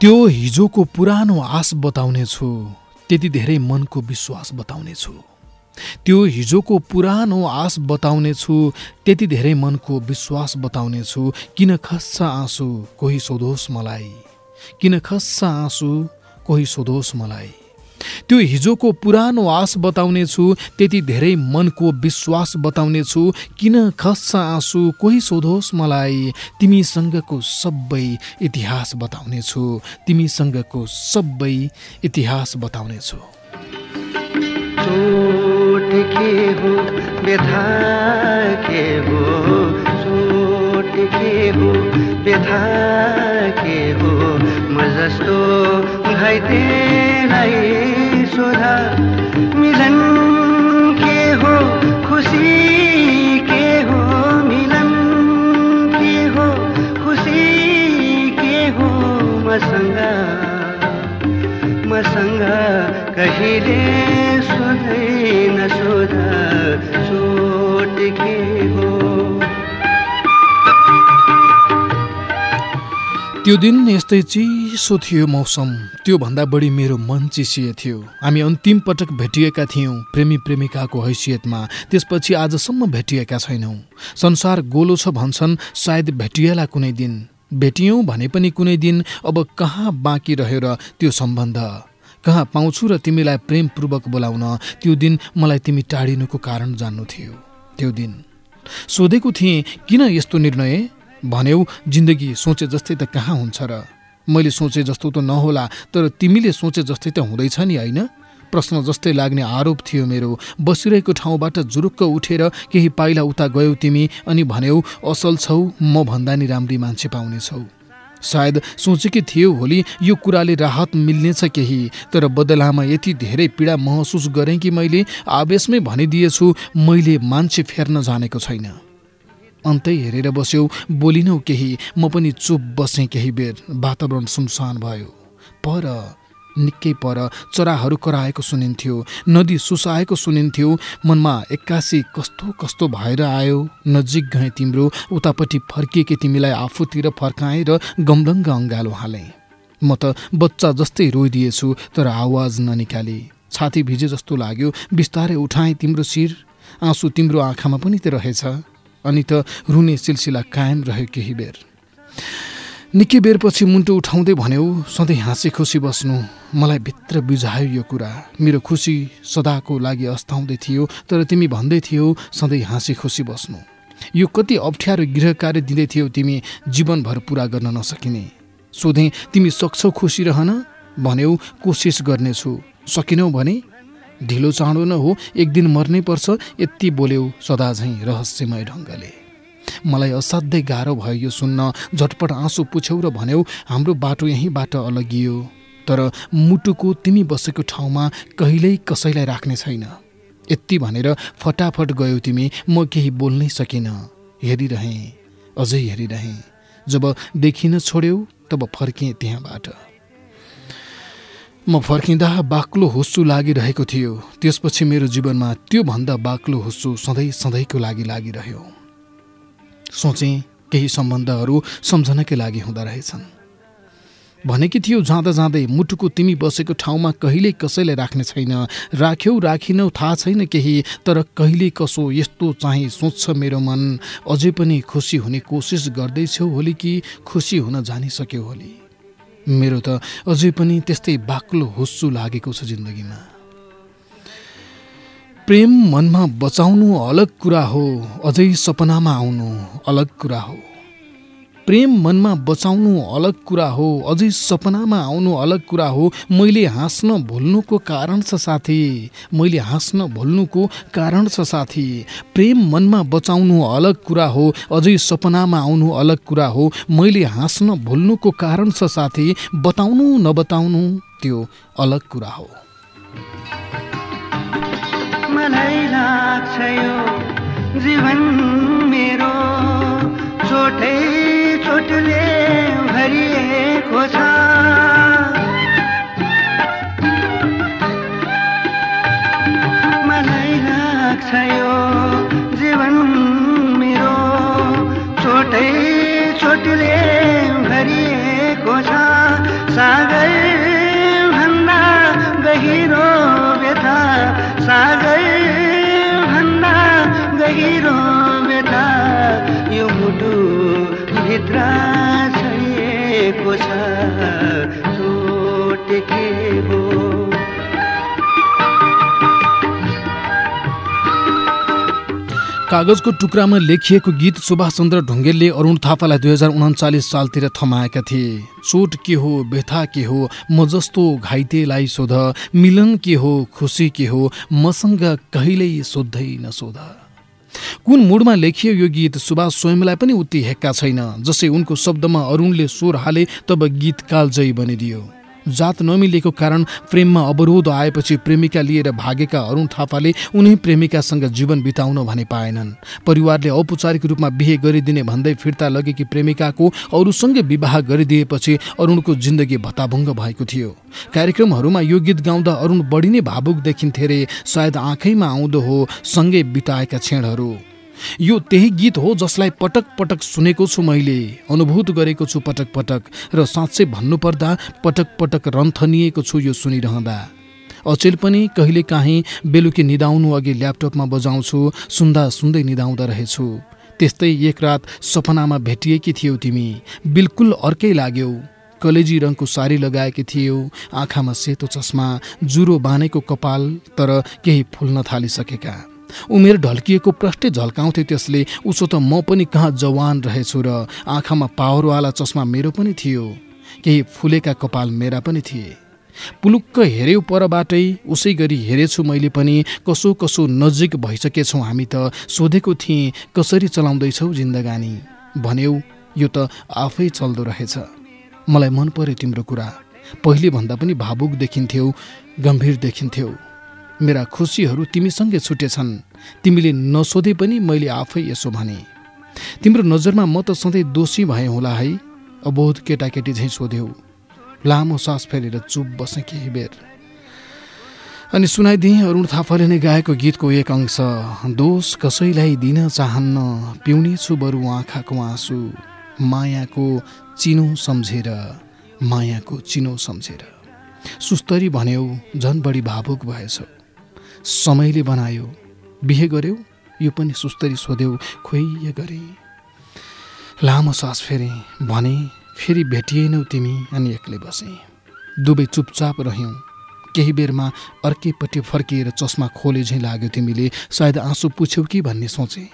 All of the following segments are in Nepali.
त्यो हिजोको पुरानो आश बताउनेछु। त्यति धेरै मनको विश्वास बताउनेछु। त्यो हिजोको पुरानो आश बताउनेछु त्यति धेरै मनको विश्वास बताउनेछु। किन खस्छ आँसु कोही सोधोस् मलाई। किन खस्छ आँसु कोही सोधोस् मलाई। त्यो हिजोको पुरानो आश बताउनेछु त्यति धेरै मनको विश्वास बताउनेछु। किन खस्छ आँसु कोही सोधोस् मलाई। तिमीसँगको सबै इतिहास बताउनेछु। तिमीसँगको सबै इतिहास बताउनेछु। के हो? जस्तो घाइतेलाई सोधा। त्यो दिन यस्तै चिसो थियो मौसम। त्योभन्दा बढी मेरो मन चिसिए थियो। हामी अन्तिम पटक भेटिएका थियौँ प्रेमी प्रेमिकाको हैसियतमा। त्यसपछि आजसम्म भेटिएका छैनौँ। संसार गोलो छ भन्छन् सायद भेटिएला कुनै दिन। भेटियौँ भने पनि कुनै दिन अब कहाँ बाँकी रह्यो र त्यो सम्बन्ध? कहाँ पाउँछु र तिमीलाई प्रेमपूर्वक बोलाउन? त्यो दिन मलाई तिमी टाढिनुको कारण जान्नु थियो। त्यो दिन सोधेको थिएँ किन यस्तो निर्णय? भन्यौ जिन्दगी सोचे जस्तै त कहाँ हुन्छ र? मैले सोचे जस्तो त नहोला तर तिमीले सोचे जस्तै त हुँदैछ नि होइन? प्रश्न जस्तै लाग्ने आरोप थियो मेरो। बसिरहेको ठाउँबाट जुरुक्क उठेर केही पाइला उता गयौ तिमी अनि भन्यौ असल छौ म भन्दा नि राम्री मान्छे पाउनेछौ। सायद सोचेकै थियो होली यो कुराले राहत मिल्नेछ केही तर बदलामा यति धेरै पीडा महसुस गरेँ कि मैले आवेशमै भनिदिएछु मैले मान्छे फेर्न जानेको छैन। अन्तै हेरेर बस्यौ बोलिनौ केही म पनि चुप बसेँ केही बेर वातावरण सुनसान भयो। पर निकै पर चराहरू कराएको सुनिन्थ्यो नदी सुसाएको सुनिन्थ्यो मनमा एक्कासी कस्तो कस्तो भएर आयो नजिक गएँ तिम्रो उतापट्टि फर्किएकी तिमीलाई आफूतिर फर्काएँ र गमलङ्ग अङ्गालो हालेँ। म त बच्चा जस्तै रोइदिएछु तर आवाज ननिकाली। छाती भिजे जस्तो लाग्यो बिस्तारै उठाएँ तिम्रो शिर। आँसु तिम्रो आँखामा पनि त रहेछ। अनि त रुने सिलसिला कायम रह्यो केही बेर। निकै बेरपछि मुन्टो उठाउँदै भन्यौ सधैँ हाँसी खुसी बस्नु मलाई भित्र बुझायो यो कुरा। मेरो खुसी सदाको लागि अस्ताउँदै थियो तर तिमी भन्दै थियौ सधैँ हाँसी खुसी बस्नु। यो कति अप्ठ्यारो गृह कार्य दिँदै थियौ तिमी जीवनभर पुरा गर्न नसकिने। सोधेँ तिमी सक्छौ खुसी रहन? भन्यौ कोसिस गर्नेछु। सकिनौ भने ढिलो चाँडो न हो एक दिन मर्नै पर्छ यति बोल्यौ सदा झैँ रहस्यमय ढङ्गले। मलाई असाध्यै गाह्रो भयो यो सुन्न झटपट आँसु पुछ्यौ र भन्यौ हाम्रो बाटो यहीँबाट अलगियो तर मुटुको तिमी बसेको ठाउँमा कहिल्यै कसैलाई राख्ने छैन। यति भनेर फटाफट गयौ तिमी म केही बोल्नै सकिनँ। हेरिरहेँ अझै हेरिरहेँ जब देखिन छोड्यौ तब फर्केँ त्यहाँबाट। म फर्किँदा बाक्लो हुस्सु लागिरहेको थियो। त्यसपछि मेरो जीवनमा त्योभन्दा बाक्लो हुस्सु सधैँ सधैँको लागि लागिरह्यो। सोचेँ केही सम्बन्धहरू सम्झनकै लागि हुँदो रहेछन्। भनेकी थियो जाँदा जाँदै मुटुको तिमी बसेको ठाउँमा कहिल्यै कसैलाई राख्ने छैन। राख्यौ राखिनौ थाहा छैन केही तर कहिले कसो यस्तो चाहिँ सोच्छ मेरो मन। अझै पनि खुसी हुने कोसिस गर्दैछौ होली कि खुसी हुन जानिसक्यो होली? मेरो त अझै पनि त्यस्तै बाक्लो हुस्सु लागेको छ जिन्दगीमा। प्रेम मनमा बचाउनु अलग कुरा हो अझै सपनामा आउनु अलग कुरा हो। प्रेम मनमा बचाउनु अलग कुरा हो अझै सपनामा आउनु अलग कुरा हो। मैले हाँस्न भुल्नुको कारण छ साथी। मैले हाँस्न भुल्नुको कारण छ साथी। प्रेम मनमा बचाउनु अलग कुरा हो अझै सपनामा आउनु अलग कुरा हो। मैले हाँस्न भुल्नुको कारण छ साथी। बताउनु नबताउनु त्यो अलग कुरा हो। जीवन मेरो छोटै भरिएको छ कागजको टुक्रामा लेखिएको गीत सुभाष चन्द्र ढुङ्गेलले अरुण थापालाई दुई हजार उन्चालिस सालतिर थमाएका थिए। चोट के हो व्यथा के हो म जस्तो घाइतेलाई सोध मिलन के हो खुसी के हो मसँग कहिल्यै सोद्धै नसोध। कुन मुडमा लेखियो यो गीत सुभाष स्वयंलाई पनि उति हेक्का छैन जसै उनको शब्दमा अरुणले स्वर हाले तब गीत कालजयी बनिदियो। जात नमिलेको कारण प्रेममा अवरोध आएपछि प्रेमिका लिएर भागेका अरुण थापाले उनी प्रेमिकासँग जीवन बिताउन भने पाएनन्। परिवारले औपचारिक रूपमा बिहे गरिदिने भन्दै फिर्ता लगेकी प्रेमिकाको अरूसँगै विवाह गरिदिएपछि अरुणको जिन्दगी भत्ताभङ्ग भएको थियो। कार्यक्रमहरूमा यो गीत गाउँदा अरुण बढी नै भावुक देखिन्थे रे सायद आँखैमा आउँदो हो सँगै बिताएका क्षणहरू। यो त्यही गीत हो जसलाई पटक पटक सुनेको छु मैले अनुभूत गरेको छु पटक पटक र साँच्चै भन्नुपर्दा पटक पटक रन्थनिएको छु यो सुनिरहँदा। अचेल पनि कहिले काहीँ बेलुकी निदाउनु अघि ल्यापटपमा बजाउँछु सुन्दा सुन्दै निदाउँदा रहेछु। त्यस्तै एक रात सपनामा भेटिएकी थियौ तिमी बिल्कुल अर्कै लाग्यौ। कलेजी रङको साडी लगाएकी थियौ आँखामा सेतो चस्मा जुरो बानेको कपाल तर केही फुल्न थालिसकेका। उमेर ढल्किएको प्रष्टै झल्काउँथे त्यसले उसो त म पनि कहाँ जवान रहेछु र आँखामा पावरवाला चस्मा मेरो पनि थियो। केही फुलेका कपाल मेरा पनि थिए। पुलुक्क हेऱ्यौ परबाटै उसै गरी हेरेछु मैले पनि कसो कसो नजिक भइसकेछौँ हामी त सोधेको थिएँ कसरी चलाउँदैछौ जिन्दगानी? भन्यौ यो त आफै चल्दो रहेछ। मलाई मन पर्यो तिम्रो कुरा। पहिले भन्दा पनि भावुक देखिन्थ्यौ गम्भीर देखिन्थ्यौ। मेरा खुसीहरू तिमीसँगै छुटेछन्। तिमीले नसोधे पनि मैले आफै यसो भने। तिम्रो नजरमा म त सधैँ दोषी भएँ होला है। अबोध केटाकेटी झैँ सोध्यौ। लामो सास फेरेर चुप बसेँ केही बेर अनि सुनाइदिएँ अरुण थापाले नै गाएको गीतको एक अंश। दोष कसैलाई दिन चाहन्न पिउने छु बरु आँखाको आँसु। मायाको चिनो सम्झेर मायाको चिनो सम्झेर। सुस्तरी भन्यौ झन् बढी भावुक भएछौ। समयले बनायो। बिहे गर्यौ यो पनि सुस्तरी सोध्यौ खोइ गरे? लामो सास फेरे भने फेरि भेटिएनौ तिमी अनि एक्लै बसे। दुवै चुपचाप रह्यौँ। केही बेरमा अर्कैपट्टि फर्किएर चस्मा खोले झैँ लाग्यो तिमीले। सायद आँसु पुछ्यौ कि भन्ने सोचेँ।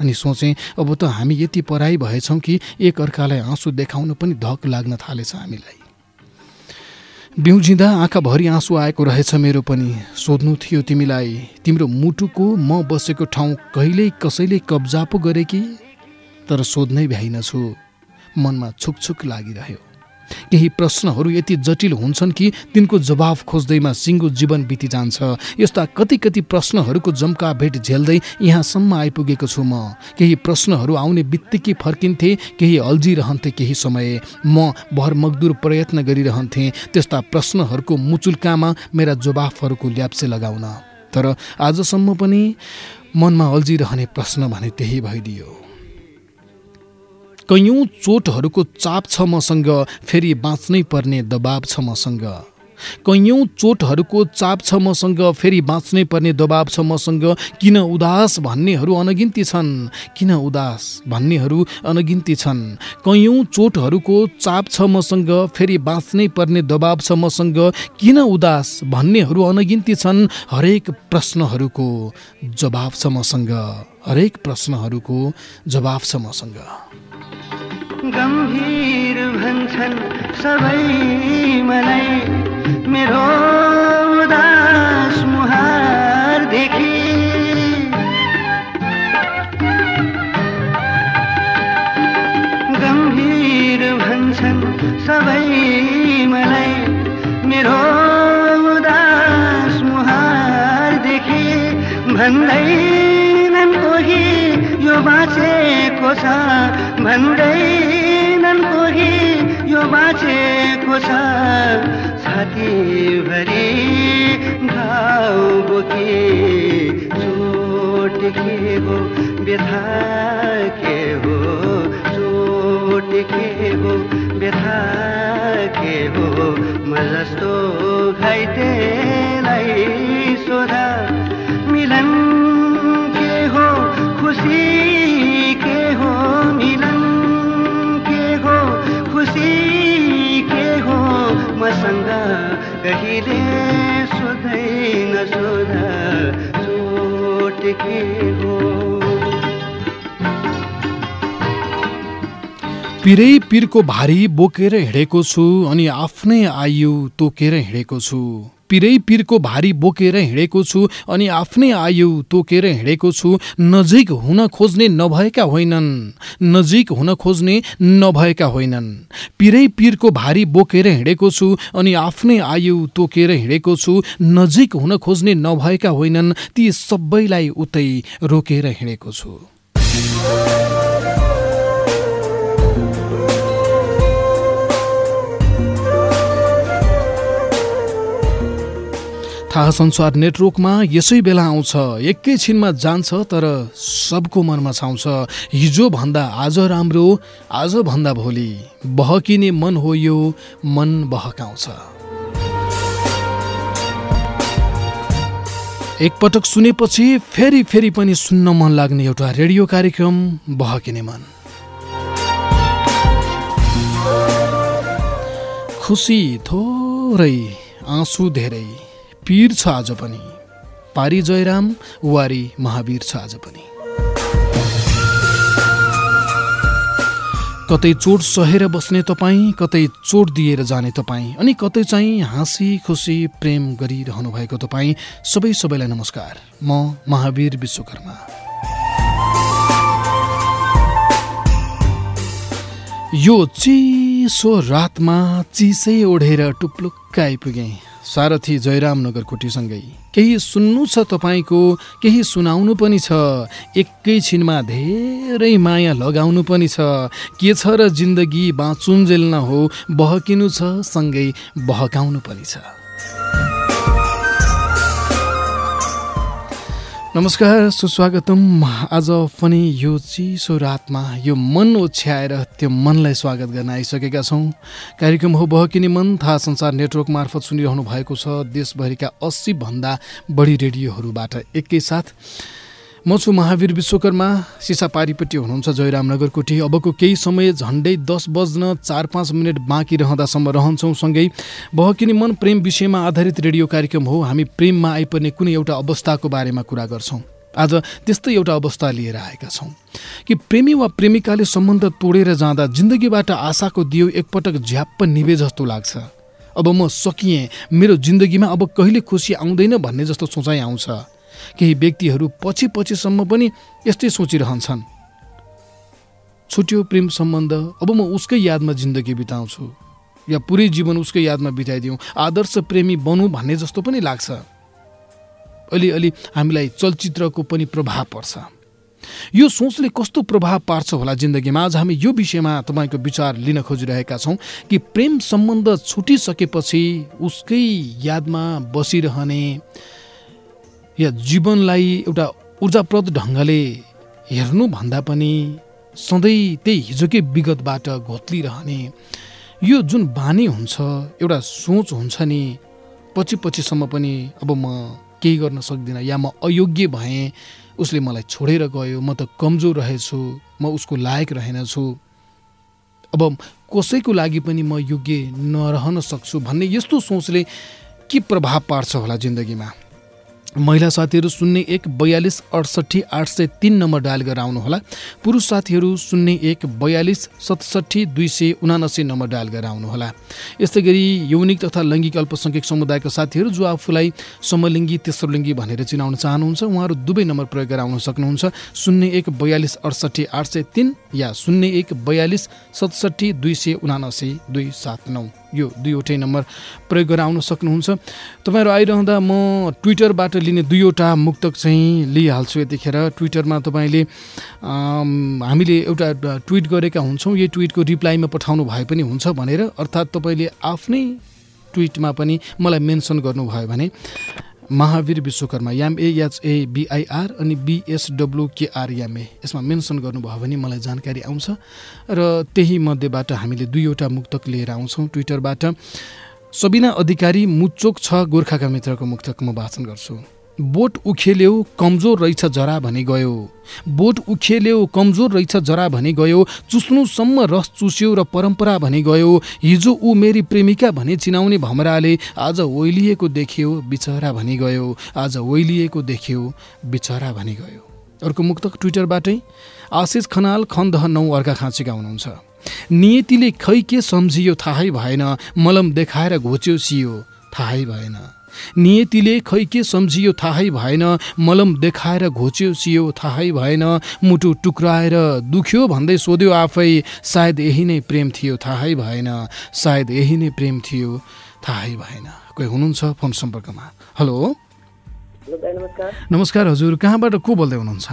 अनि सोचेँ अब त हामी यति पराई भएछौँ कि एक अर्कालाई आँसु देखाउन पनि धक लाग्न थालेछ हामीलाई। बिउजिँदा आँखाभरि आँसु आएको रहेछ मेरो पनि। सोध्नु थियो तिमीलाई तिम्रो मुटुको म बसेको ठाउँ कहिल्यै कसैले कब्जा पो गरे कि? तर सोध्नै भ्याइनछु। मनमा छुकछुक लागिरह्यो। केही प्रश्नहरू यति जटिल हुन्छन् कि तिनको जवाफ खोज्दैमा सिङ्गो जीवन बितिजान्छ। यस्ता कति कति प्रश्नहरूको जम्का भेट झेल्दै यहाँसम्म आइपुगेको छु म। केही प्रश्नहरू आउने बित्तिकै फर्किन्थे केही अल्झिरहन्थे केही समय। म भरमगदुर प्रयत्न गरिरहन्थेँ त्यस्ता प्रश्नहरूको मुचुल्कामा मेरा जवाफहरूको ल्याप्से लगाउन। तर आजसम्म पनि मनमा अल्झिरहने प्रश्न भने त्यही भइदियो। कैयौँ चोटहरूको चाप छ मसँग फेरि बाँच्नै पर्ने दबाब छ मसँग। कैयौँ चोटहरूको चाप छ मसँग फेरि बाँच्नै पर्ने दबाब छ मसँग। किन उदास भन्नेहरू अनगिन्ती छन् किन उदास भन्नेहरू अनगिन्ती छन्। कैयौँ चोटहरूको चाप छ मसँग फेरि बाँच्नै पर्ने दबाब छ मसँग। किन उदास भन्नेहरू अनगिन्ती छन् हरेक प्रश्नहरूको जवाब छ मसँग। हरेक प्रश्नहरूको जवाब छ मसँग। गम्भीर भन्छन् सबै मलाई मेरो उदास मुहारदेखि गम्भीर भन्छन् सबै मलाई मेरो उदास मुहारदेखि भन्दैनन् बाँचेको छ भन्दैनन् कोही यो बाँचेको छ। छातीभरि घाउ बोके चोट के हो व्यथा के हो चोट के हो व्यथा के हो म जस्तो घाइतेलाई सोधा मिलन के हो खुसी कहिले सोध्दैन सोधा चोट के हो। पिरै पिरको भारी बोकेर हिँडेको छु अनि आफ्नै आयु तोकेर हिँडेको छु। पिरै पिरको भारी बोकेर हिँडेको छु अनि आफ्नै आयु तोकेर हिँडेको छु नजिक हुन खोज्ने नभएका होइनन् नजिक हुन खोज्ने नभएका होइनन्। पिरै पिरको भारी बोकेर हिँडेको छु अनि आफ्नै आयु तोकेर हिँडेको छु नजिक हुन खोज्ने नभएका होइनन् ती सबैलाई उतै रोकेर हिँडेको छु। थाहा संसार नेटवर्कमा यसै बेला आउँछ। एकैछिनमा जान्छ तर सबको मनमा छाउँछ। हिजोभन्दा आज राम्रो आजभन्दा भोलि। बहकिने मन हो यो मन बहकाउँछ। एकपटक सुनेपछि फेरि फेरि पनि सुन्न मन लाग्ने एउटा रेडियो कार्यक्रम बहकिने मन। खुसी थोरै आँसु धेरै। पीर छ आज पनि। पारी जयराम वारी महावीर छ आज पनि। कतै चोट सहेर बस्ने तपाईँ कतै चोट दिएर जाने तपाईँ अनि कतै चाहिँ हाँसी खुसी प्रेम गरिरहनु भएको तपाईँ सबै सबैलाई नमस्कार। म महावीर विश्वकर्मा। यो चिसो रातमा चिसै ओढेर टुप्लुक्क आइपुगेँ। सारथी जयराम नगरकोटीसँगै केही सुन्नु छ तपाईँको केही सुनाउनु पनि छ। एकैछिनमा धेरै माया लगाउनु पनि छ। के छ र जिन्दगी बाँचुन्जेल हो बहकिनु छ सँगै बहकाउनु पनि छ। नमस्कार सुस्वागतम। आज पनि यो चिसो रातमा यो मन ओछ्याएर त्यो मनलाई स्वागत गर्न आइसकेका छौँ। कार्यक्रम हो बहकिने मन थाहा संसार नेटवर्क मार्फत सुनिरहनु भएको छ। देशभरिका अस्सीभन्दा बढी रेडियोहरूबाट एकैसाथ म छु महावीर विश्वकर्मा सिसापारीपट्टि हुनुहुन्छ जयराम नगरकोटी अबको केही समय झन्डै दस बज्न चार पाँच मिनट बाँकी रहँदासम्म रहन्छौँ सँगै। बहकिने मन प्रेम विषयमा आधारित रेडियो कार्यक्रम हो। हामी प्रेममा आइपर्ने कुनै एउटा अवस्थाको बारेमा कुरा गर्छौँ। आज त्यस्तै एउटा अवस्था लिएर आएका छौँ। कि प्रेमी वा प्रेमिकाले सम्बन्ध तोडेर जाँदा जिन्दगीबाट आशाको दियो एकपटक झ्याप्प निभे जस्तो लाग्छ। अब म सकिएँ। मेरो जिन्दगीमा अब कहिले खुसी आउँदैन भन्ने जस्तो सोचाइ आउँछ। केही व्यक्तिहरू पछि पछिसम्म पनि यस्तै सोचिरहन्छन्। छुट्यो प्रेम सम्बन्ध अब म उसकै यादमा जिन्दगी बिताउँछु। या पुरै जीवन उसकै यादमा बिताइदिउँ। आदर्श प्रेमी बनौँ भन्ने जस्तो पनि लाग्छ। अलिअलि हामीलाई चलचित्रको पनि प्रभाव पर्छ। यो सोचले कस्तो प्रभाव पार्छ होला जिन्दगीमा? आज हामी यो विषयमा तपाईँको विचार लिन खोजिरहेका छौँ कि प्रेम सम्बन्ध छुटिसकेपछि उसकै यादमा बसिरहने या जीवनलाई एउटा ऊर्जाप्रद ढङ्गले हेर्नुभन्दा पनि सधैँ त्यही हिजोकै विगतबाट घोत्लिरहने यो जुन बानी हुन्छ एउटा सोच हुन्छ नि पछि पछिसम्म पनि अब म केही गर्न सक्दिनँ या म अयोग्य भएँ उसले मलाई छोडेर गयो म त कमजोर रहेछु म उसको लायक रहेनछु। अब कसैको लागि पनि म योग्य नरहन सक्छु भन्ने यस्तो सोचले के प्रभाव पार्छ होला जिन्दगीमा? महिला साथीहरू शून्य एक बयालिस अडसट्ठी आठ सय तिन नम्बर डायल गरेर आउनुहोला पुरुष साथीहरू शून्य एक बयालिस सतसट्ठी दुई सय उनासी नम्बर डायल गरेर आउनुहोला यस्तै गरी यौनिक तथा लैङ्गिक अल्पसङ्ख्यक समुदायका साथीहरू जो आफूलाई समलिङ्गी तेस्रो लिङ्गी भनेर चिनाउन चाहनुहुन्छ उहाँहरू दुवै नम्बर प्रयोग गरेर आउन सक्नुहुन्छ। शून्य एक बयालिस अडसट्ठी आठ सय तिन या शून्य एक बयालिस सतसट्ठी दुई सय उनासी दुई सात नौ। यो दुईवटै नम्बर प्रयोग गरेर आउन सक्नुहुन्छ। तपाईँहरू आइरहँदा म ट्विटरबाट लिने दुईवटा मुक्तक चाहिँ लिइहाल्छु यतिखेर ट्विटरमा तपाईँले हामीले एउटा ट्विट गरेका हुन्छौँ। यही ट्विटको रिप्लाईमा पठाउनु भए पनि हुन्छ भनेर अर्थात् तपाईँले आफ्नै ट्विटमा पनि मलाई मेन्सन गर्नुभयो भने महावीर विश्वकर्मा याम एएचए बिआइआर अनि बिएसडब्लुकेआर यामए यसमा मेन्सन गर्नुभयो भने मलाई जानकारी आउँछ। र त्यही मध्येबाट हामीले दुईवटा मुक्तक लिएर आउँछौँ ट्विटरबाट। सबिना अधिकारी मुचोक छ गोर्खाका मित्रको मुक्तक म वाचन गर्छु। बोट उखेल्यौ कमजोर रहेछ जरा भने गयो। बोट उखेल्यौ कमजोर रहेछ जरा भने गयो। चुस्नुसम्म रस चुस्यो र परम्परा भने गयो। हिजो ऊ मेरी प्रेमिका भने चिनाउने भमराले आज ओइलिएको देख्यो बिचरा भनी गयो। आज ओइलिएको देख्यो बिचरा भनी गयो। अर्को मुक्तक ट्विटरबाटै आशिष खनाल खन्दह नौ अर्का खाँचीका हुनुहुन्छ। नियतिले खै के सम्झियो थाहै भएन। मलम देखाएर घोच्यो सियो थाहै भएन। नियतिले खै के सम्झियो थाहै भएन मलम देखाएर घोच्यो सियो थाहै भएन मुटु टुक्राएर दुख्यो भन्दै सोध्यो आफै सायद यही नै प्रेम थियो थाहै भएन सायद यही नै प्रेम थियो थाहै भएन। कोही हुनुहुन्छ फोन सम्पर्कमा? हेलो? नमस्कार। नमस्कार हजुर कहाँबाट को बोल्दै हुनुहुन्छ?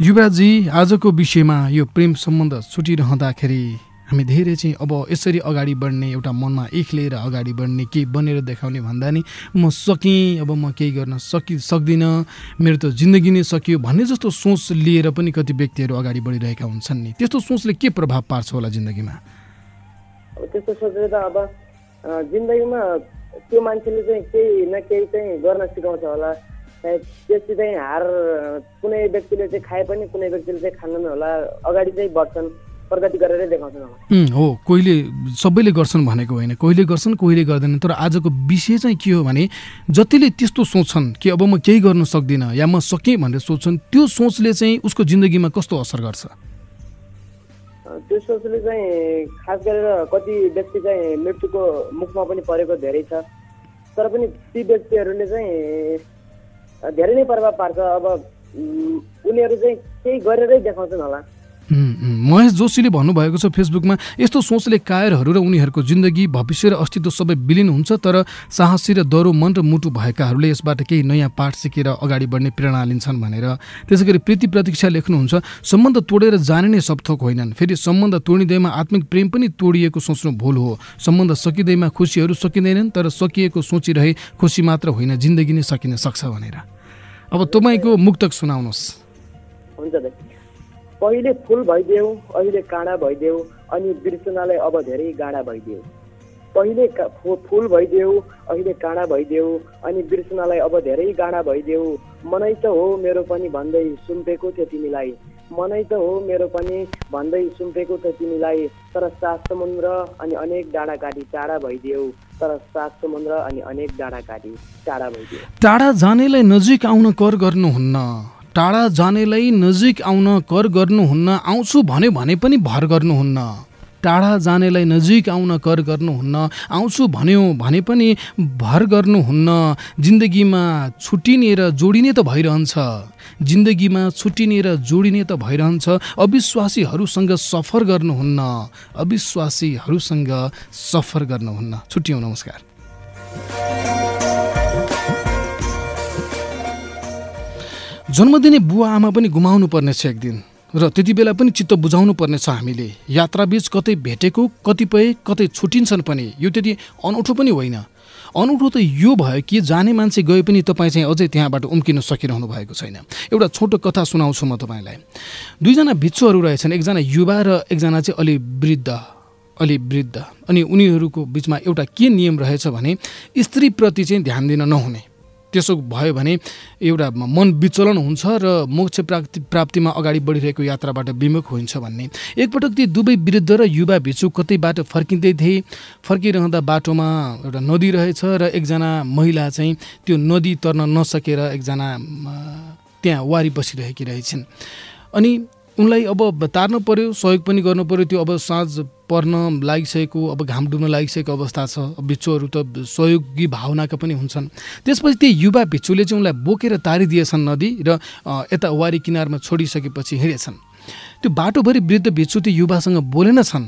युवराजी आजको विषयमा यो प्रेम सम्बन्ध छुटिरहँदाखेरि हामी धेरै चाहिँ अब यसरी अगाडि बढ्ने एउटा मनमा एक लिएर अगाडि बढ्ने केही बनेर देखाउने भन्दा नि म सकेँ अब म केही गर्न सकि सक्दिनँ मेरो त जिन्दगी नै सकियो भन्ने जस्तो सोच लिएर पनि कति व्यक्तिहरू अगाडि बढिरहेका हुन्छन् नि। त्यस्तो सोचले के प्रभाव पार्छ होला जिन्दगीमा? अब त्यस्तो सोचेर त अब जिन्दगीमा त्यो मान्छेले चाहिँ केही न केही चाहिँ गर्न सिकाउँछ होला। त्यसले चाहिँ हार कुनै व्यक्तिले चाहिँ खाए पनि कुनै व्यक्तिले चाहिँ खाँदैन होला। अगाडि चाहिँ बढ्छन्। प्रगति गरेरै देखाउँछन् हो कोहीले सबैले गर्छन् भनेको होइन। कोहीले गर्छन् कोहीले गर्दैनन् तर आजको विषय चाहिँ के हो भने जतिले त्यस्तो सोच्छन् कि अब म केही गर्न सक्दिनँ या म सकेँ भनेर सोच्छन् त्यो सोचले चाहिँ उसको जिन्दगीमा कस्तो असर गर्छ? त्यो सोचले चाहिँ खास गरेर कति व्यक्ति चाहिँ मृत्युको मुखमा पनि परेको धेरै छ। तर पनि ती व्यक्तिहरूले चाहिँ धेरै नै प्रभाव पार्छ। अब उनीहरू चाहिँ केही गरेरै देखाउँछन् होला। महेश जोशीले भन्नुभएको छ फेसबुकमा यस्तो सोचले कायरहरू र उनीहरूको जिन्दगी भविष्य र अस्तित्व सबै विलिन हुन्छ तर साहसी र दरो मन र मुटु भएकाहरूले यसबाट केही नयाँ पाठ सिकेर अगाडि बढ्ने प्रेरणा लिन्छन् भनेर। त्यसै गरी प्रीति प्रतीक्षा लेख्नुहुन्छ सम्बन्ध तोडेर जाने नै सब थोक होइनन्। फेरि सम्बन्ध तोडिँदैमा आत्मिक प्रेम पनि तोडिएको सोच्नु भुल हो। सम्बन्ध सकिँदैमा खुसीहरू सकिँदैनन् तर सकिएको सोचिरहे खुसी मात्र होइन जिन्दगी नै सकिन सक्छ भनेर। अब तपाईँको मुक्तक सुनाउनुहोस्। हुन्छ पहिले फुल भइदेऊ अहिले काँडा भइदेऊ अनि बिर्सनालाई अब धेरै गाडा भइदेऊ। पहिले फुल भइदेऊ अहिले काँडा भइदेऊ अनि बिर्सनालाई अब धेरै गाडा भइदेऊ। मनै त हो मेरो पनि भन्दै सुम्पेको थियो तिमीलाई। मनै त हो मेरो पनि भन्दै सुम्पेको थियो तिमीलाई। तर सात समुद्र अनि अनेक डाँडा काटी टाढा भइदेऊ। तर सात समुद्र अनि अनेक डाँडा काटी टाढा भइदेऊ। टाढा जानेलाई नजिक आउन कर गर्नुहुन्न। टाढा जानेलाई नजिक आउन कर गर्नुहुन्न आउँछु भन्यो भने पनि भर गर्नुहुन्न। टाढा जानेलाई नजिक आउन कर गर्नुहुन्न आउँछु भन्यो भने पनि भर गर्नुहुन्न। जिन्दगीमा छुट्टिने र जोडिने त भइरहन्छ। जिन्दगीमा छुट्टिने र जोडिने त भइरहन्छ। अविश्वासीहरूसँग सफर गर्नुहुन्न। अविश्वासीहरूसँग सफर गर्नुहुन्न। छुट्टियौँ नमस्कार। जन्म दिने बुवा आमा पनि गुमाउनु पर्नेछ एक दिन र त्यति बेला पनि चित्त बुझाउनु पर्नेछ हामीले। यात्राबीच कतै भेटेको कतिपय कतै छुटिन्छन् पनि यो त्यति अनौठो पनि होइन। अनौठो त यो भयो कि जाने मान्छे गए पनि तपाईँ चाहिँ अझै त्यहाँबाट उम्किन सकिरहनु भएको छैन। एउटा छोटो कथा सुनाउँछु म तपाईँलाई। दुईजना भिक्षुहरू रहेछन् एकजना युवा र एकजना चाहिँ अलि वृद्ध अलि वृद्ध। अनि उनीहरूको बिचमा एउटा के नियम रहेछ भने स्त्रीप्रति चाहिँ ध्यान दिन नहुने। त्यसो भयो भने एउटा मन विचलन हुन्छ र मोक्ष प्राप्ति प्राप्तिमा अगाडि बढिरहेको यात्राबाट विमुख हुन्छ भन्ने। एकपटक ती दुवै वृद्ध र युवा भिचु कतैबाट फर्किँदै थिए फर्किरहँदा बाटोमा एउटा नदी रहेछ र एकजना महिला चाहिँ त्यो नदी तर्न नसकेर एकजना त्यहाँ वारी बसिरहेकी रहेछन्। अनि उनलाई अब तार्न पर्यो सहयोग पनि गर्नु पर्यो। त्यो अब साँझ पर्न लागिसकेको अब घाम डुब्न लागिसकेको अवस्था छ। भिक्षुहरू त सहयोगी भावनाका पनि हुन्छन्। त्यसपछि त्यो युवा भिक्षुले चाहिँ उनलाई बोकेर तारिदिएछन् नदी र यता वारी किनारमा छोडिसकेपछि हिँडेछन्। त्यो बाटोभरि वृद्ध भिक्षु त्यो युवासँग बोलेनछन्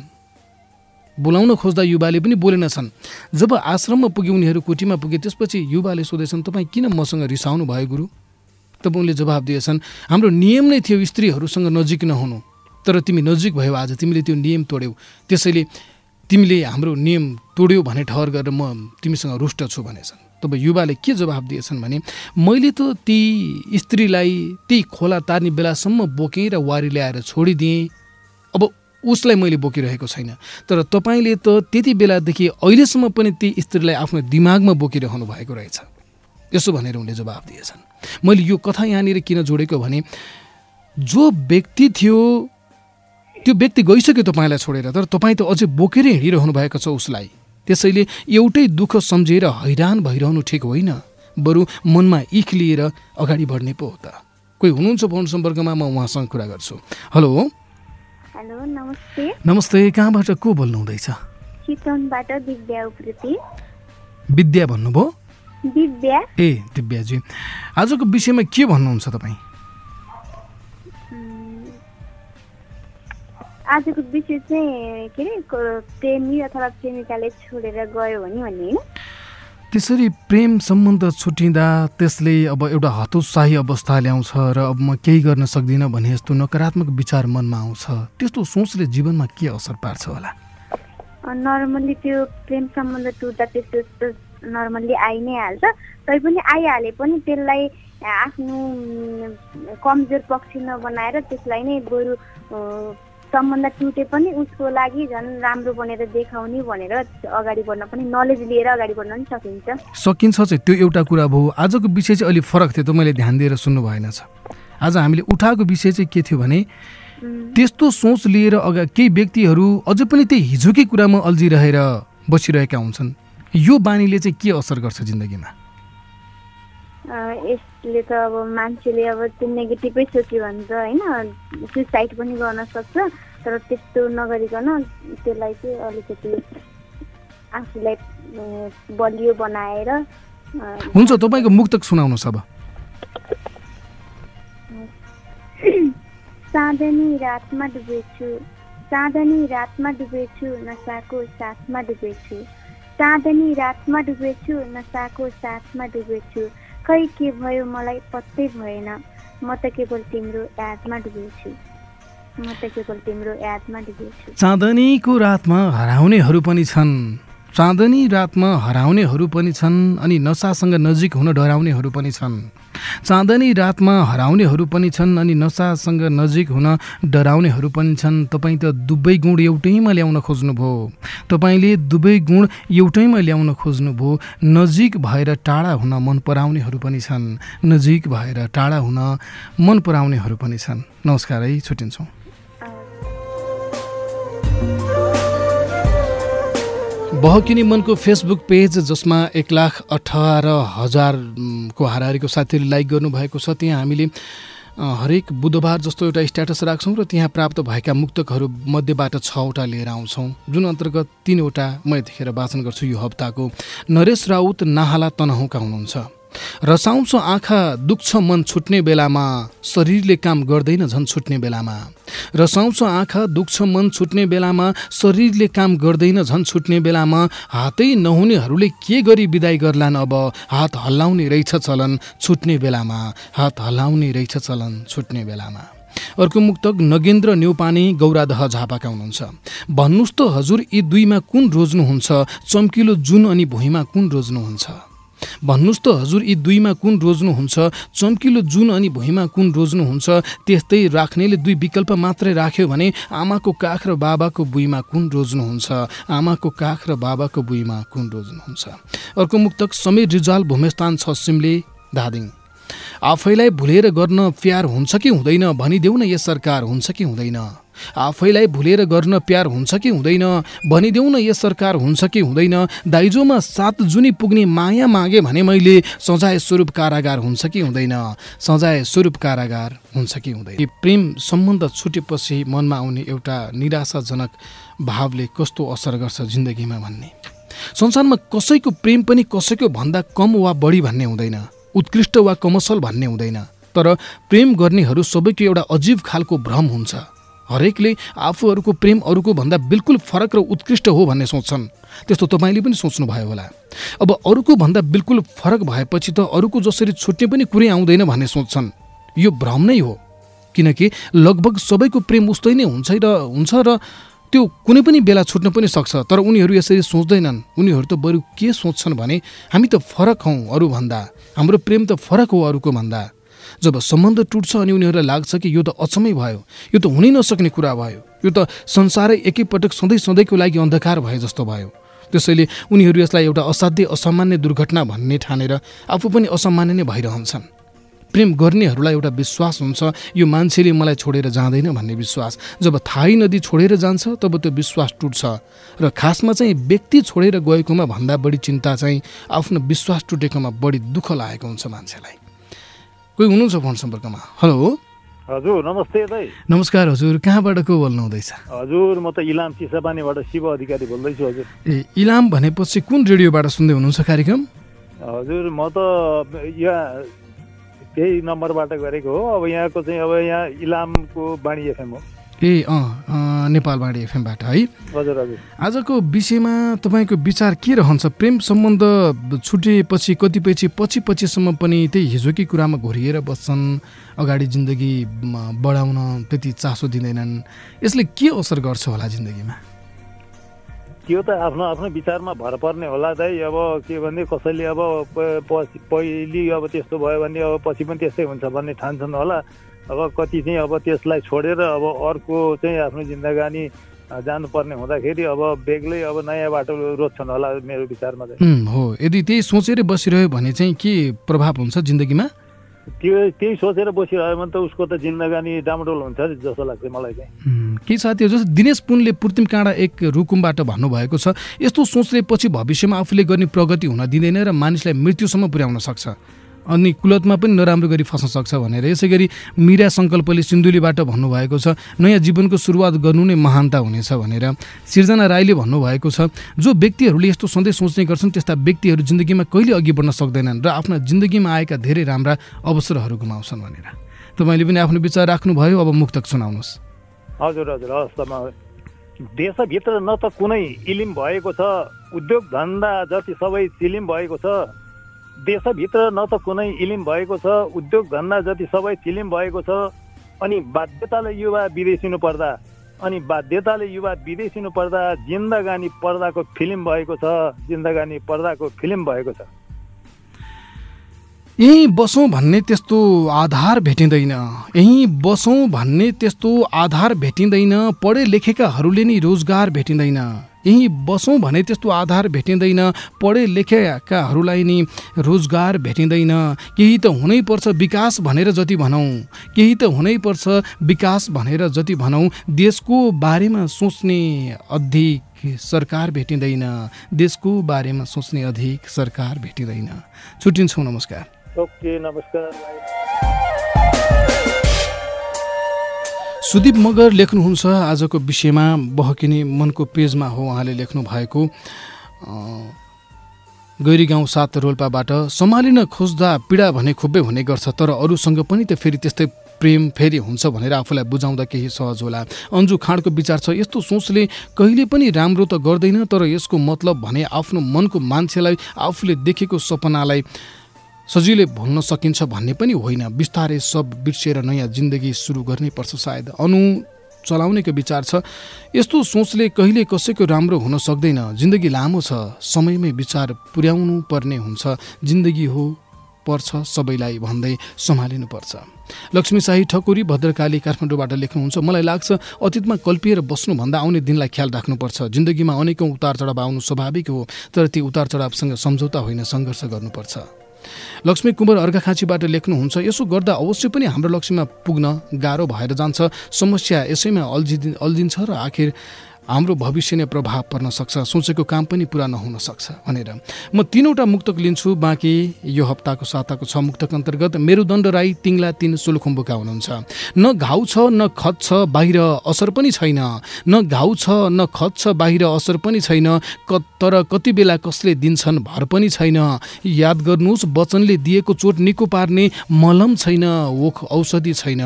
बोलाउन खोज्दा युवाले पनि बोलेनछन् जब आश्रममा पुगे उनीहरू कुटीमा पुगे त्यसपछि युवाले सोधेछन् तपाईँ किन मसँग रिसाउनु भयो गुरु? उनले जवाब दिएछन् हाम्रो नियम नै थियो स्त्रीहरूसँग नजिक नहुनु। तर तिमी नजिक भयो आज तिमीले त्यो नियम तोड्यौ। त्यसैले तिमीले हाम्रो नियम तोड्यौ भने ठहर गरेर म तिमीसँग रुष्ट छु भनेछन्। तब युवाले के जवाब दिएछन् भने मैले त ती स्त्रीलाई त्यही खोला तार्ने बेलासम्म बोकेँ र वारी ल्याएर छोडिदिएँ। अब उसलाई मैले बोकिरहेको छैन। तर तपाईँले त त्यति बेलादेखि अहिलेसम्म पनि ती स्त्रीलाई आफ्नो दिमागमा बोकिरहनु भएको रहेछ। यसो भनेर उनले जवाब दिएछन्। मैले यो कथा यहाँनिर किन जोडेको भने जो व्यक्ति थियो त्यो व्यक्ति गइसक्यो तपाईँलाई छोडेर तर तपाईँ त अझै बोकेरै हिँडिरहनु भएको छ उसलाई। त्यसैले एउटै दुःख सम्झेर हैरान भइरहनु ठिक होइन। बरु मनमा इख लिएर अगाडि बढ्ने पो हो त। कोही हुनुहुन्छ फोन सम्पर्कमा? म उहाँसँग कुरा गर्छु। हेलो? हेलो नमस्ते। नमस्ते कहाँबाट को बोल्नु हुँदैछ चितवनबाट दिव्या उप्रेती। विद्या भन्नुभयो? दिव्या। ए दिव्याजी आजको विषयमा के भन्नुहुन्छ तपाईँ? आजको विषय चाहिँ के अरे प्रेमी अथवा प्रेमिकाले छोडेर गयो भने भन्ने त्यसरी प्रेम सम्बन्ध छुटिँदा त्यसले अब एउटा हतोत्साही अवस्था ल्याउँछ र अब म केही गर्न सक्दिनँ भने जस्तो नकारात्मक विचार मनमा आउँछ। त्यस्तो सोचले जीवनमा के असर पार्छ होला? नर्मल्ली त्यो प्रेम सम्बन्ध टुट्दा त्यस्तो नर्मल्ली आइ नै हाल्छ। तैपनि आइहाले पनि त्यसलाई आफ्नो कमजोर पक्ष नबनाएर त्यसलाई नै बरु सम्बन्ध टुटे पनि उसको लागि झन् राम्रो बनेर देखाउने भनेर अगाडि बढ्न पनि नलेज लिएर अगाडि बढ्न पनि सकिन्छ। सकिन्छ चाहिँ त्यो एउटा कुरा भयो। आजको विषय चाहिँ अलिक फरक थियो त मैले ध्यान दिएर सुन्नु भएन छ। आज हामीले उठाएको विषय चाहिँ के थियो भने त्यस्तो सोच लिएर अगा केही व्यक्तिहरू अझै पनि त्यही हिजोकै कुरामा अल्झिरहेर बसिरहेका हुन्छन्। यो बानीले चाहिँ के असर गर्छ जिन्दगीमा? यसले त अब मान्छेले अब त्यो नेगेटिभै सोच्यो भने त होइन सुसाइड पनि गर्न सक्छ तर त्यस्तो नगरिकन त्यसलाई चाहिँ अलिकति आफूलाई बलियो बनाएर हुन्छ तपाईँको मुक्तक सुनाउनुहोस् अब। चाँदनी रातमा डुबेछु चाँदनी रातमा डुबेछु नसाको साथमा डुबेछु। चाँदनी रातमा डुबेछु नसाको साथमा डुबेछु खै के भयो मलाई पत्तै भएन। म त केवल तिम्रो यादमा डुबेछु म त केवल तिम्रो यादमा डुबेछु चाँदनीको रातमा हराउनेहरू पनि छन्। चाँदनी रातमा हराउनेहरू पनि छन् अनि नसासँग नजिक हुन डराउनेहरू पनि छन्। चाँदनी रातमा हराउनेहरू पनि छन् अनि नसासँग नजिक हुन डराउनेहरू पनि छन्। तपाईँ त दुवै गुण एउटैमा ल्याउन खोज्नुभयो। तपाईँले दुवै गुण एउटैमा ल्याउन खोज्नुभयो। नजिक भएर टाढा हुन मन पराउनेहरू पनि छन्। नजिक भएर टाढा हुन मन पराउनेहरू पनि छन्। नमस्कार है छुट्टिन्छौँ। बहकिनी मनको फेसबुक पेज जसमा एक लाख अठार हजारको हाराहारीको साथीहरूले लाइक गर्नुभएको छ त्यहाँ हामीले हरेक बुधबार जस्तो एउटा स्ट्याटस राख्छौँ र त्यहाँ प्राप्त भएका मुक्तकहरू मध्येबाट छवटा लिएर आउँछौँ। जुन अन्तर्गत तिनवटा म यतिखेर वाचन गर्छु यो हप्ताको। नरेश राउत नाहाला तनहुका हुनुहुन्छ। रसाउँछ आँखा दुख्छ मन छुट्ने बेलामा शरीरले काम गर्दैन झन् छुट्ने बेलामा। रसाउँछ आँखा दुख्छ मन छुट्ने बेलामा शरीरले काम गर्दैन झन् छुट्ने बेलामा हातै नहुनेहरूले के गरी विदाई गर्लान् अब? हात हल्लाउने रहेछ चलन छुट्ने बेलामा हात हल्लाउने रहेछ चलन छुट्ने बेलामा। अर्को मुक्तक नगेन्द्र न्यौपाने गौरादह झापाका हुनुहुन्छ। भन्नुहोस् त हजुर यी दुईमा कुन रोज्नुहुन्छ? चम्किलो जुन अनि भुइँमा कुन रोज्नुहुन्छ? भन्नुहोस् त हजुर यी दुईमा कुन रोज्नुहुन्छ चम्किलो जुन अनि भुइँमा कुन रोज्नुहुन्छ त्यस्तै राख्नेले दुई विकल्प मात्रै राख्यो भने आमाको काख र बाबाको बुइमा कुन रोज्नुहुन्छ आमाको काख र बाबाको बुइमा कुन रोज्नुहुन्छ अर्को मुक्तक समीर रिजाल भूमेस्थान छ सिमले धादिङ। आफैलाई भुलेर गर्न प्यार हुन्छ कि हुँदैन? भनिदेऊ न यस सरकार हुन्छ कि हुँदैन? आफैलाई भुलेर गर्न प्यार हुन्छ कि हुँदैन? भनिदेऊ न यस सरकार हुन्छ कि हुँदैन? दाइजोमा सात जुनी पुग्ने माया मागे भने मैले सजाय स्वरूप कारागार हुन्छ कि हुँदैन? सजाय स्वरूप कारागार हुन्छ कि हुँदैन? प्रेम सम्बन्ध छुटेपछि मनमा आउने एउटा निराशाजनक भावले कस्तो असर गर्छ जिन्दगीमा भन्ने? संसारमा कसैको प्रेम पनि कसैको भन्दा कम वा बढी भन्ने हुँदैन। उत्कृष्ट वा कमसल भन्ने हुँदैन। तर प्रेम गर्नेहरू सबैको एउटा अजीब खालको भ्रम हुन्छ। हरेकले आफूहरूको प्रेम अरूको भन्दा बिल्कुल फरक र उत्कृष्ट हो भन्ने सोच्छन्। त्यस्तो तपाईँले पनि सोच्नुभयो होला। अब अरूको भन्दा बिल्कुल फरक भएपछि त अरूको जसरी छुट्ने पनि कुरै आउँदैन भन्ने सोच्छन्। यो भ्रम नै हो। किनकि लगभग सबैको प्रेम उस्तै नै हुन्छ र हुन्छ र त्यो कुनै पनि बेला छुट्न पनि सक्छ तर उनीहरू यसरी सोच्दैनन्। उनीहरू त बरु के सोच्छन् भने हामी त फरक हौँ अरूभन्दा। हाम्रो प्रेम त फरक हो अरूको भन्दा। जब सम्बन्ध टुट्छ अनि उनीहरूलाई लाग्छ कि यो त अचम्मै भयो यो त हुनै नसक्ने कुरा भयो यो त संसारै एकैपटक सधैँ सधैँको लागि अन्धकार भए जस्तो भयो। त्यसैले उनीहरू यसलाई एउटा असाध्य असामान्य दुर्घटना भन्ने ठानेर आफू पनि असामान्य नै भइरहन्छन्। प्रेम गर्नेहरूलाई एउटा विश्वास हुन्छ यो मान्छेले मलाई छोडेर जाँदैन भन्ने विश्वास। जब थाहै नदी छोडेर जान्छ तब त्यो विश्वास टुट्छ। र खासमा चाहिँ व्यक्ति छोडेर गएकोमा भन्दा बढी चिन्ता चाहिँ आफ्नो विश्वास टुटेकोमा बढी दुःख लागेको हुन्छ मान्छेलाई। कोही हुनुहुन्छ फोन सम्पर्कमा? हेलो? हजुर नमस्ते दाइ नमस्कार हजुर। कहाँबाट को बोल्नु हुँदैछ? हजुर म त इलाम चिसापानीबाट शिव अधिकारी बोल्दैछु हजुर। ए इलाम भनेपछि कुन रेडियोबाट सुन्दै हुनुहुन्छ कार्यक्रम? हजुर म त यहाँ त्यही नम्बरबाट गरेको हो। अब यहाँको चाहिँ अब यहाँ इलामको बाणी एफएम हो। ए अँ नेपालबाडी एफएमबाट है? हजुर हजुर। आजको विषयमा तपाईँको विचार के रहन्छ? प्रेम सम्बन्ध छुटेपछि कतिपय चाहिँ पछि पछिसम्म पनि त्यही हिजोकै कुरामा घोरिएर बस्छन् अगाडि जिन्दगी बढाउन त्यति चासो दिँदैनन्। यसले के असर गर्छ होला जिन्दगीमा? त्यो त आफ्नो आफ्नो विचारमा भर पर्ने होला दाइ। अब के भने कसैले अब पहिले अब त्यस्तो भयो भने अब पछि पनि त्यस्तै हुन्छ भन्ने ठान्छन् होला। अब कति चाहिँ अब त्यसलाई छोडेर अब अर्को चाहिँ आफ्नो जिन्दगानी जानुपर्ने हुँदाखेरि अब बेग्लै अब नयाँ बाटो रोज्छन् होला मेरो विचारमा चाहिँ। हो। यदि त्यही सोचेर बसिरह्यो भने चाहिँ के प्रभाव हुन्छ जिन्दगीमा? त्यो त्यही सोचेर बसिरह्यो भने त उसको त जिन्दगानी डामडोल हुन्छ जस्तो लाग्छ मलाई चाहिँ। केही साथीहरू जस्तो दिनेश पुनले पूर्तिम काँडा एक रुकुमबाट भन्नुभएको छ यस्तो सोचले पछि भविष्यमा आफूले गर्ने प्रगति हुन दिँदैन र मानिसलाई मृत्युसम्म पुर्याउन सक्छ। अनि कुलतमा पनि नराम्रो गरी फस्न सक्छ भनेर। यसै गरी मिरा सङ्कल्पले सिन्धुलीबाट भन्नुभएको छ नयाँ जीवनको सुरुवात गर्नु नै महानता हुनेछ भनेर। सिर्जना राईले भन्नुभएको छ जो व्यक्तिहरूले यस्तो सधैँ सोच्ने गर्छन् त्यस्ता व्यक्तिहरू जिन्दगीमा कहिले अघि बढ्न सक्दैनन् र आफ्ना जिन्दगीमा आएका धेरै राम्रा अवसरहरू गुमाउँछन् भनेर। तपाईँले पनि आफ्नो विचार राख्नुभयो अब मुक्तक सुनाउनुहोस्। हजुर हजुर म देशभित्र न त कुनै इलिम भएको छ उद्योग धन्दा जति सबै चिलिम भएको छ देशभित्र न त कुनै इलिम भएको छ उद्योग धन्दा जति सबै चिलिम भएको छ अनि बाध्यताले युवा विदेशिनु पर्दा अनि बाध्यताले युवा विदेशिनु पर्दा जिन्दगानी पर्दाको फिल्म भएको छ जिन्दगानी पर्दाको फिल्म भएको छ। यहीँ बसौँ भन्ने त्यस्तो आधार भेटिँदैन यहीँ बसौँ भन्ने त्यस्तो आधार भेटिँदैन पढे लेखेकाहरूले नि रोजगार भेटिँदैन। यहीँ बसौँ भने त्यस्तो आधार भेटिँदैन। पढे लेखेकाहरूलाई नि रोजगार भेटिँदैन। केही त हुनैपर्छ विकास भनेर जति भनौँ। केही त हुनैपर्छ विकास भनेर जति भनौँ। देशको बारेमा सोच्ने अधिक सरकार भेटिँदैन। देशको बारेमा सोच्ने अधिक सरकार भेटिँदैन। छुट्टिन्छौँ नमस्कार। ओके नमस्कार। सुदीप मगर लेख्नुहुन्छ आजको विषयमा बहकिने मनको पेजमा हो उहाँले लेख्नु भएको गैरी गाउँ सात रोल्पाबाट सम्हालिन खोज्दा पीडा भने खुबै हुने गर्छ तर अरूसँग पनि त फेरि त्यस्तै प्रेम फेरि हुन्छ भनेर आफूलाई बुझाउँदा केही सहज होला। अन्जु खाँडको विचार छ यस्तो सोचले कहिले पनि राम्रो त गर्दैन तर यसको मतलब भने आफ्नो मनको मान्छेलाई आफूले देखेको सपनालाई सजिलै भुल्न सकिन्छ भन्ने पनि होइन। बिस्तारै सब बिर्सिएर नयाँ जिन्दगी सुरु गर्नै पर्छ सायद। अनु चलाउनेको विचार छ। यस्तो सोचले कहिले कसैको राम्रो हुन सक्दैन। जिन्दगी लामो छ। समयमै विचार पुर्याउनु पर्ने हुन्छ। जिन्दगी हो पर्छ सबैलाई भन्दै सम्हालिनुपर्छ। लक्ष्मी शाही ठकुरी भद्रकाली काठमाडौँबाट लेख्नुहुन्छ मलाई लाग्छ अतीतमा कल्पिएर बस्नुभन्दा आउने दिनलाई ख्याल राख्नुपर्छ। जिन्दगीमा अनेकौँ उतार चढाव आउनु स्वाभाविक हो तर ती उतार चढावसँग सम्झौता होइन सङ्घर्ष गर्नुपर्छ। लक्ष्मी कुमार अर्घाखाँचीबाट लेख्नुहुन्छ यसो गर्दा अवश्य पनि हाम्रो लक्ष्यमा पुग्न गाह्रो भएर जान्छ। समस्या यसैमा अल्झिदि अल्झिन्छ र आखिर हाम्रो भविष्य नै प्रभाव पर्न सक्छ सोचेको काम पनि पुरा नहुन सक्छ भनेर। म तिनवटा मुक्तक लिन्छु बाँकी यो हप्ताको साताको छ मुक्तक अन्तर्गत मेरुदण्ड राई तिङ्ला तिन सोलुखुम्बुका हुनुहुन्छ। न घाउ छ न खत छ बाहिर असर पनि छैन। न घाउ छ न खत छ बाहिर असर पनि छैन। क तर कति बेला कसले दिन्छन् भर पनि छैन। याद गर्नुहोस् वचनले दिएको चोट निको पार्ने मलम छैन ओख औषधि छैन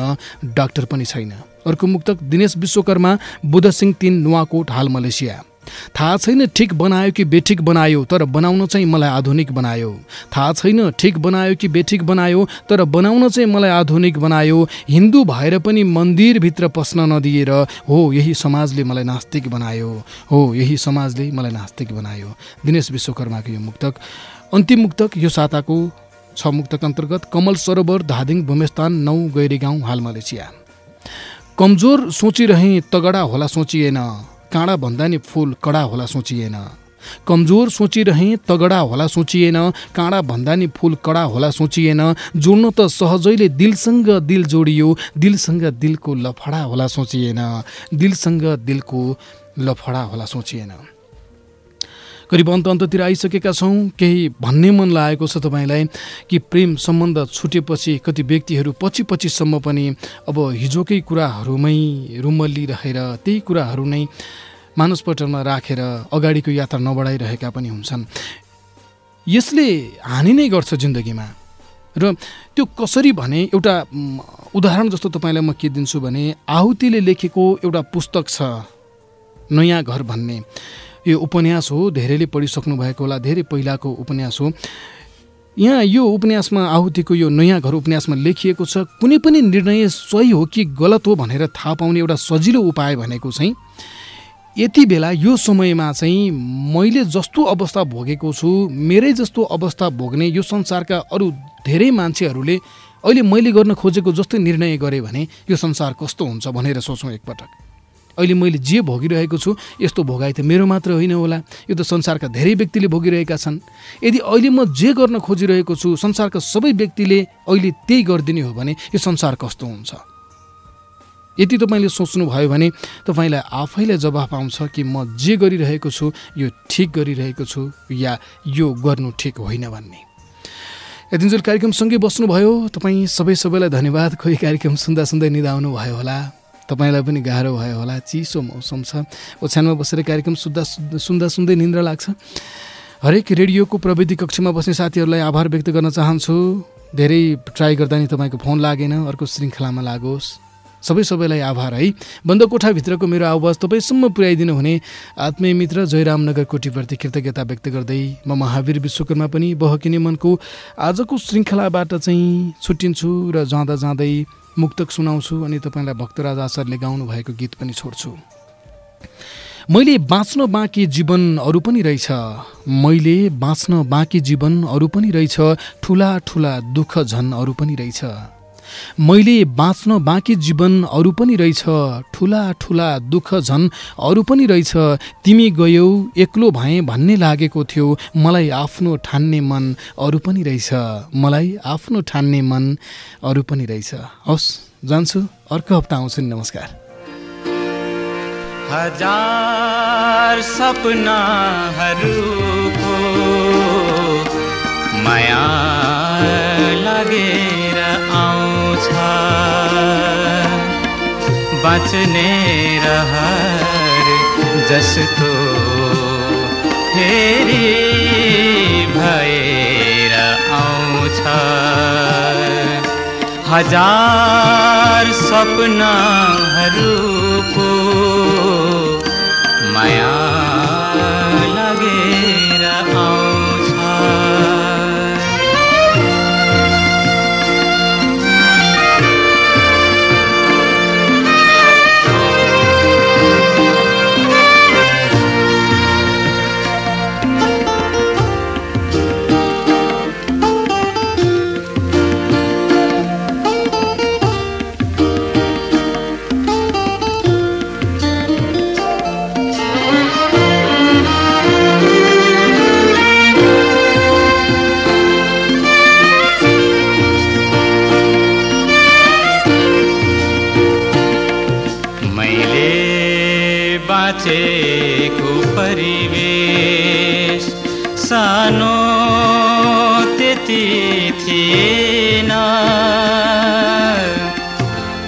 डाक्टर पनि छैन। अर्को मुक्तक दिनेश विश्वकर्मा बुद्ध सिंह तिन नुवाकोट हाल मलेसिया। थाहा छैन ठिक बनायो कि बेठिक बनायो तर बनाउन चाहिँ मलाई आधुनिक बनायो। थाहा छैन ठिक बनायो कि बेठिक बनायो तर बनाउन चाहिँ मलाई आधुनिक बनायो। हिन्दू भएर पनि मन्दिरभित्र पस्न नदिएर हो यही समाजले मलाई नास्तिक बनायो। हो यही समाजले मलाई नास्तिक बनायो। दिनेश विश्वकर्माको यो मुक्तक। अन्तिम मुक्तक यो साताको छ मुक्तक अन्तर्गत कमल सरोवर धादिङ भूमेस्थान नौ गैरी गाउँ हाल मलेसिया। कमजोर सोचिरहे तगडा होला सोचिएन काँडा भन्दा नि फुल कडा होला सोचिएन। कमजोर सोचिरहे तगडा होला सोचिएन काँडा भन्दा नि फुल कडा होला सोचिएन। जोड्न त सहजैले दिलसँग दिल जोडियो दिलसँग दिलको लफडा होला सोचिएन। दिलसँग दिलको लफडा होला सोचिएन। करिब अन्त अन्ततिर आइसकेका छौँ। केही भन्ने मन लागेको छ तपाईँलाई कि प्रेम सम्बन्ध छुटेपछि कति व्यक्तिहरू पछि पछिसम्म पनि अब हिजोकै कुराहरूमै रुमल्लिरहेर त्यही कुराहरू नै मानसपटलमा राखेर अगाडिको यात्रा नबढाइरहेका पनि हुन्छन्। यसले हानि नै गर्छ जिन्दगीमा। र त्यो कसरी भने एउटा उदाहरण जस्तो तपाईँलाई म के दिन्छु भने आहुतिले लेखेको एउटा पुस्तक छ नयाँ घर भन्ने। यो उपन्यास हो धेरैले पढिसक्नु भएको होला धेरै पहिलाको उपन्यास हो। यहाँ यो उपन्यासमा आहुतिको यो नयाँ घर उपन्यासमा लेखिएको छ कुनै पनि निर्णय सही हो कि गलत हो भनेर थाहा पाउने एउटा सजिलो उपाय भनेको चाहिँ यति बेला यो समयमा चाहिँ मैले जस्तो अवस्था भोगेको छु मेरै जस्तो अवस्था भोग्ने यो संसारका अरू धेरै मान्छेहरूले अहिले मैले गर्न खोजेको जस्तै निर्णय गरेँ भने यो संसार कस्तो हुन्छ भनेर सोचौँ एकपटक। अहिले मैले जे भोगिरहेको छु यस्तो भोगाइ त मेरो मात्र होइन होला। यो त संसारका धेरै व्यक्तिले भोगिरहेका छन्। यदि अहिले म जे गर्न खोजिरहेको छु संसारका सबै व्यक्तिले अहिले त्यही गरिदिने हो भने यो संसार कस्तो हुन्छ? यदि तपाईँले सोच्नुभयो भने तपाईँलाई आफैलाई जवाफ आउँछ कि म जे गरिरहेको छु यो ठिक गरिरहेको छु या यो गर्नु ठिक होइन भन्ने। यतिन्जेल कार्यक्रमसँगै बस्नुभयो। तपाईँ सबै सबैलाई धन्यवाद। खोइ कार्यक्रम सुन्दा सुन्दै निधाउनु भयो होला। तपाईँलाई पनि गाह्रो भयो होला। चिसो मौसम छ। ओछ्यानमा बसेर कार्यक्रम सुन्दा सुन्दा सुन्दै निन्द्रा लाग्छ। हरेक रेडियोको प्रविधि कक्षमा बस्ने साथीहरूलाई आभार व्यक्त गर्न चाहन्छु। धेरै ट्राई गर्दा नि तपाईँको फोन लागेन। अर्को श्रृङ्खलामा लागोस्। सबै सबैलाई आभार है। बन्द कोठाभित्रको मेरो आवाज तपाईँसम्म पुर्याइदिनु हुने आत्मीय मित्र जयरामनगर कोटीप्रति कृतज्ञता व्यक्त गर्दै म महावीर विश्वकर्मा पनि बहकिने मनको आजको श्रृङ्खलाबाट चाहिँ छुट्टिन्छु र जाँदा जाँदै मुक्तक सुनाउँछु अनि तपाईँलाई भक्तराज आचार्यले गाउनु भएको गीत पनि छोड्छु। मैले बाँच्न बाँकी जीवन अरू पनि रहेछ। मैले बाँच्न बाँकी जीवन अरू पनि रहेछ। ठुला ठुला दुःख झन् अरू पनि रहेछ। मैले बाँच्न बाँकी जीवन अरू पनि रहेछ ठुला ठुला दुःख झन् अरू पनि रहेछ। तिमी गयौ एक्लो भएँ भन्ने लागेको थियो। मलाई आफ्नो ठान्ने मन अरू पनि रहेछ। मलाई आफ्नो ठान्ने मन अरू पनि रहेछ। हवस् जान्छु। अर्को हप्ता आउँछु नि नमस्कार। हजार सपनाहरूको माया लागेर आउँछ बाँच्ने रहर जस्तो फेरि भएर आउँछ। हजार सपनाहरूको माया चेखु परिवेश। सानो वे सातिथिना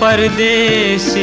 परश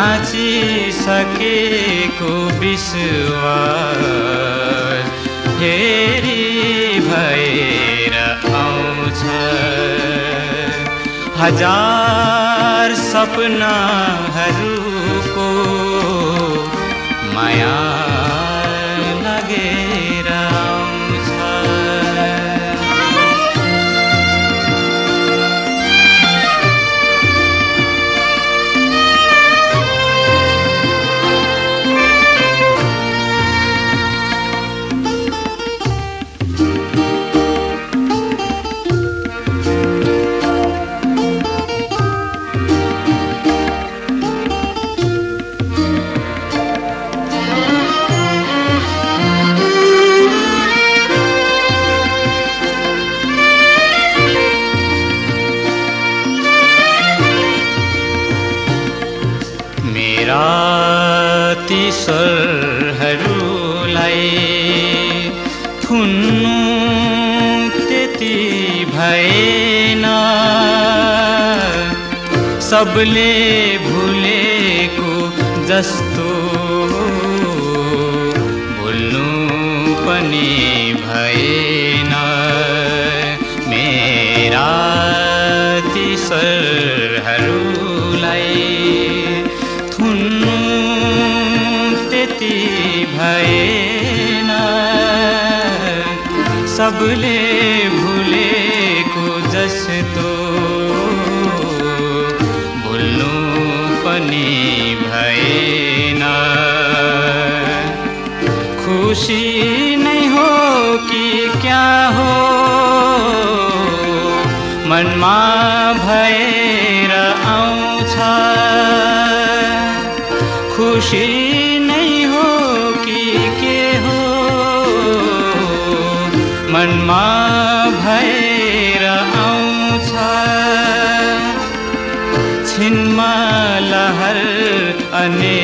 भाँचिसकेको विश्वास फेरि भएर आउँछ। हजार सपनाहरूको माया सबले भुलेको जस्तो भुल्नु पनि भएन। मेरा ती स्वरहरूलाई थुन्नु त्यति भएन। सबले खुसी नै हो कि क्या हो। मनमा भएर आउँछ। खुसी नै हो कि के हो। मनमा भएर आउँछ। छिनमा लहर अनेकौँ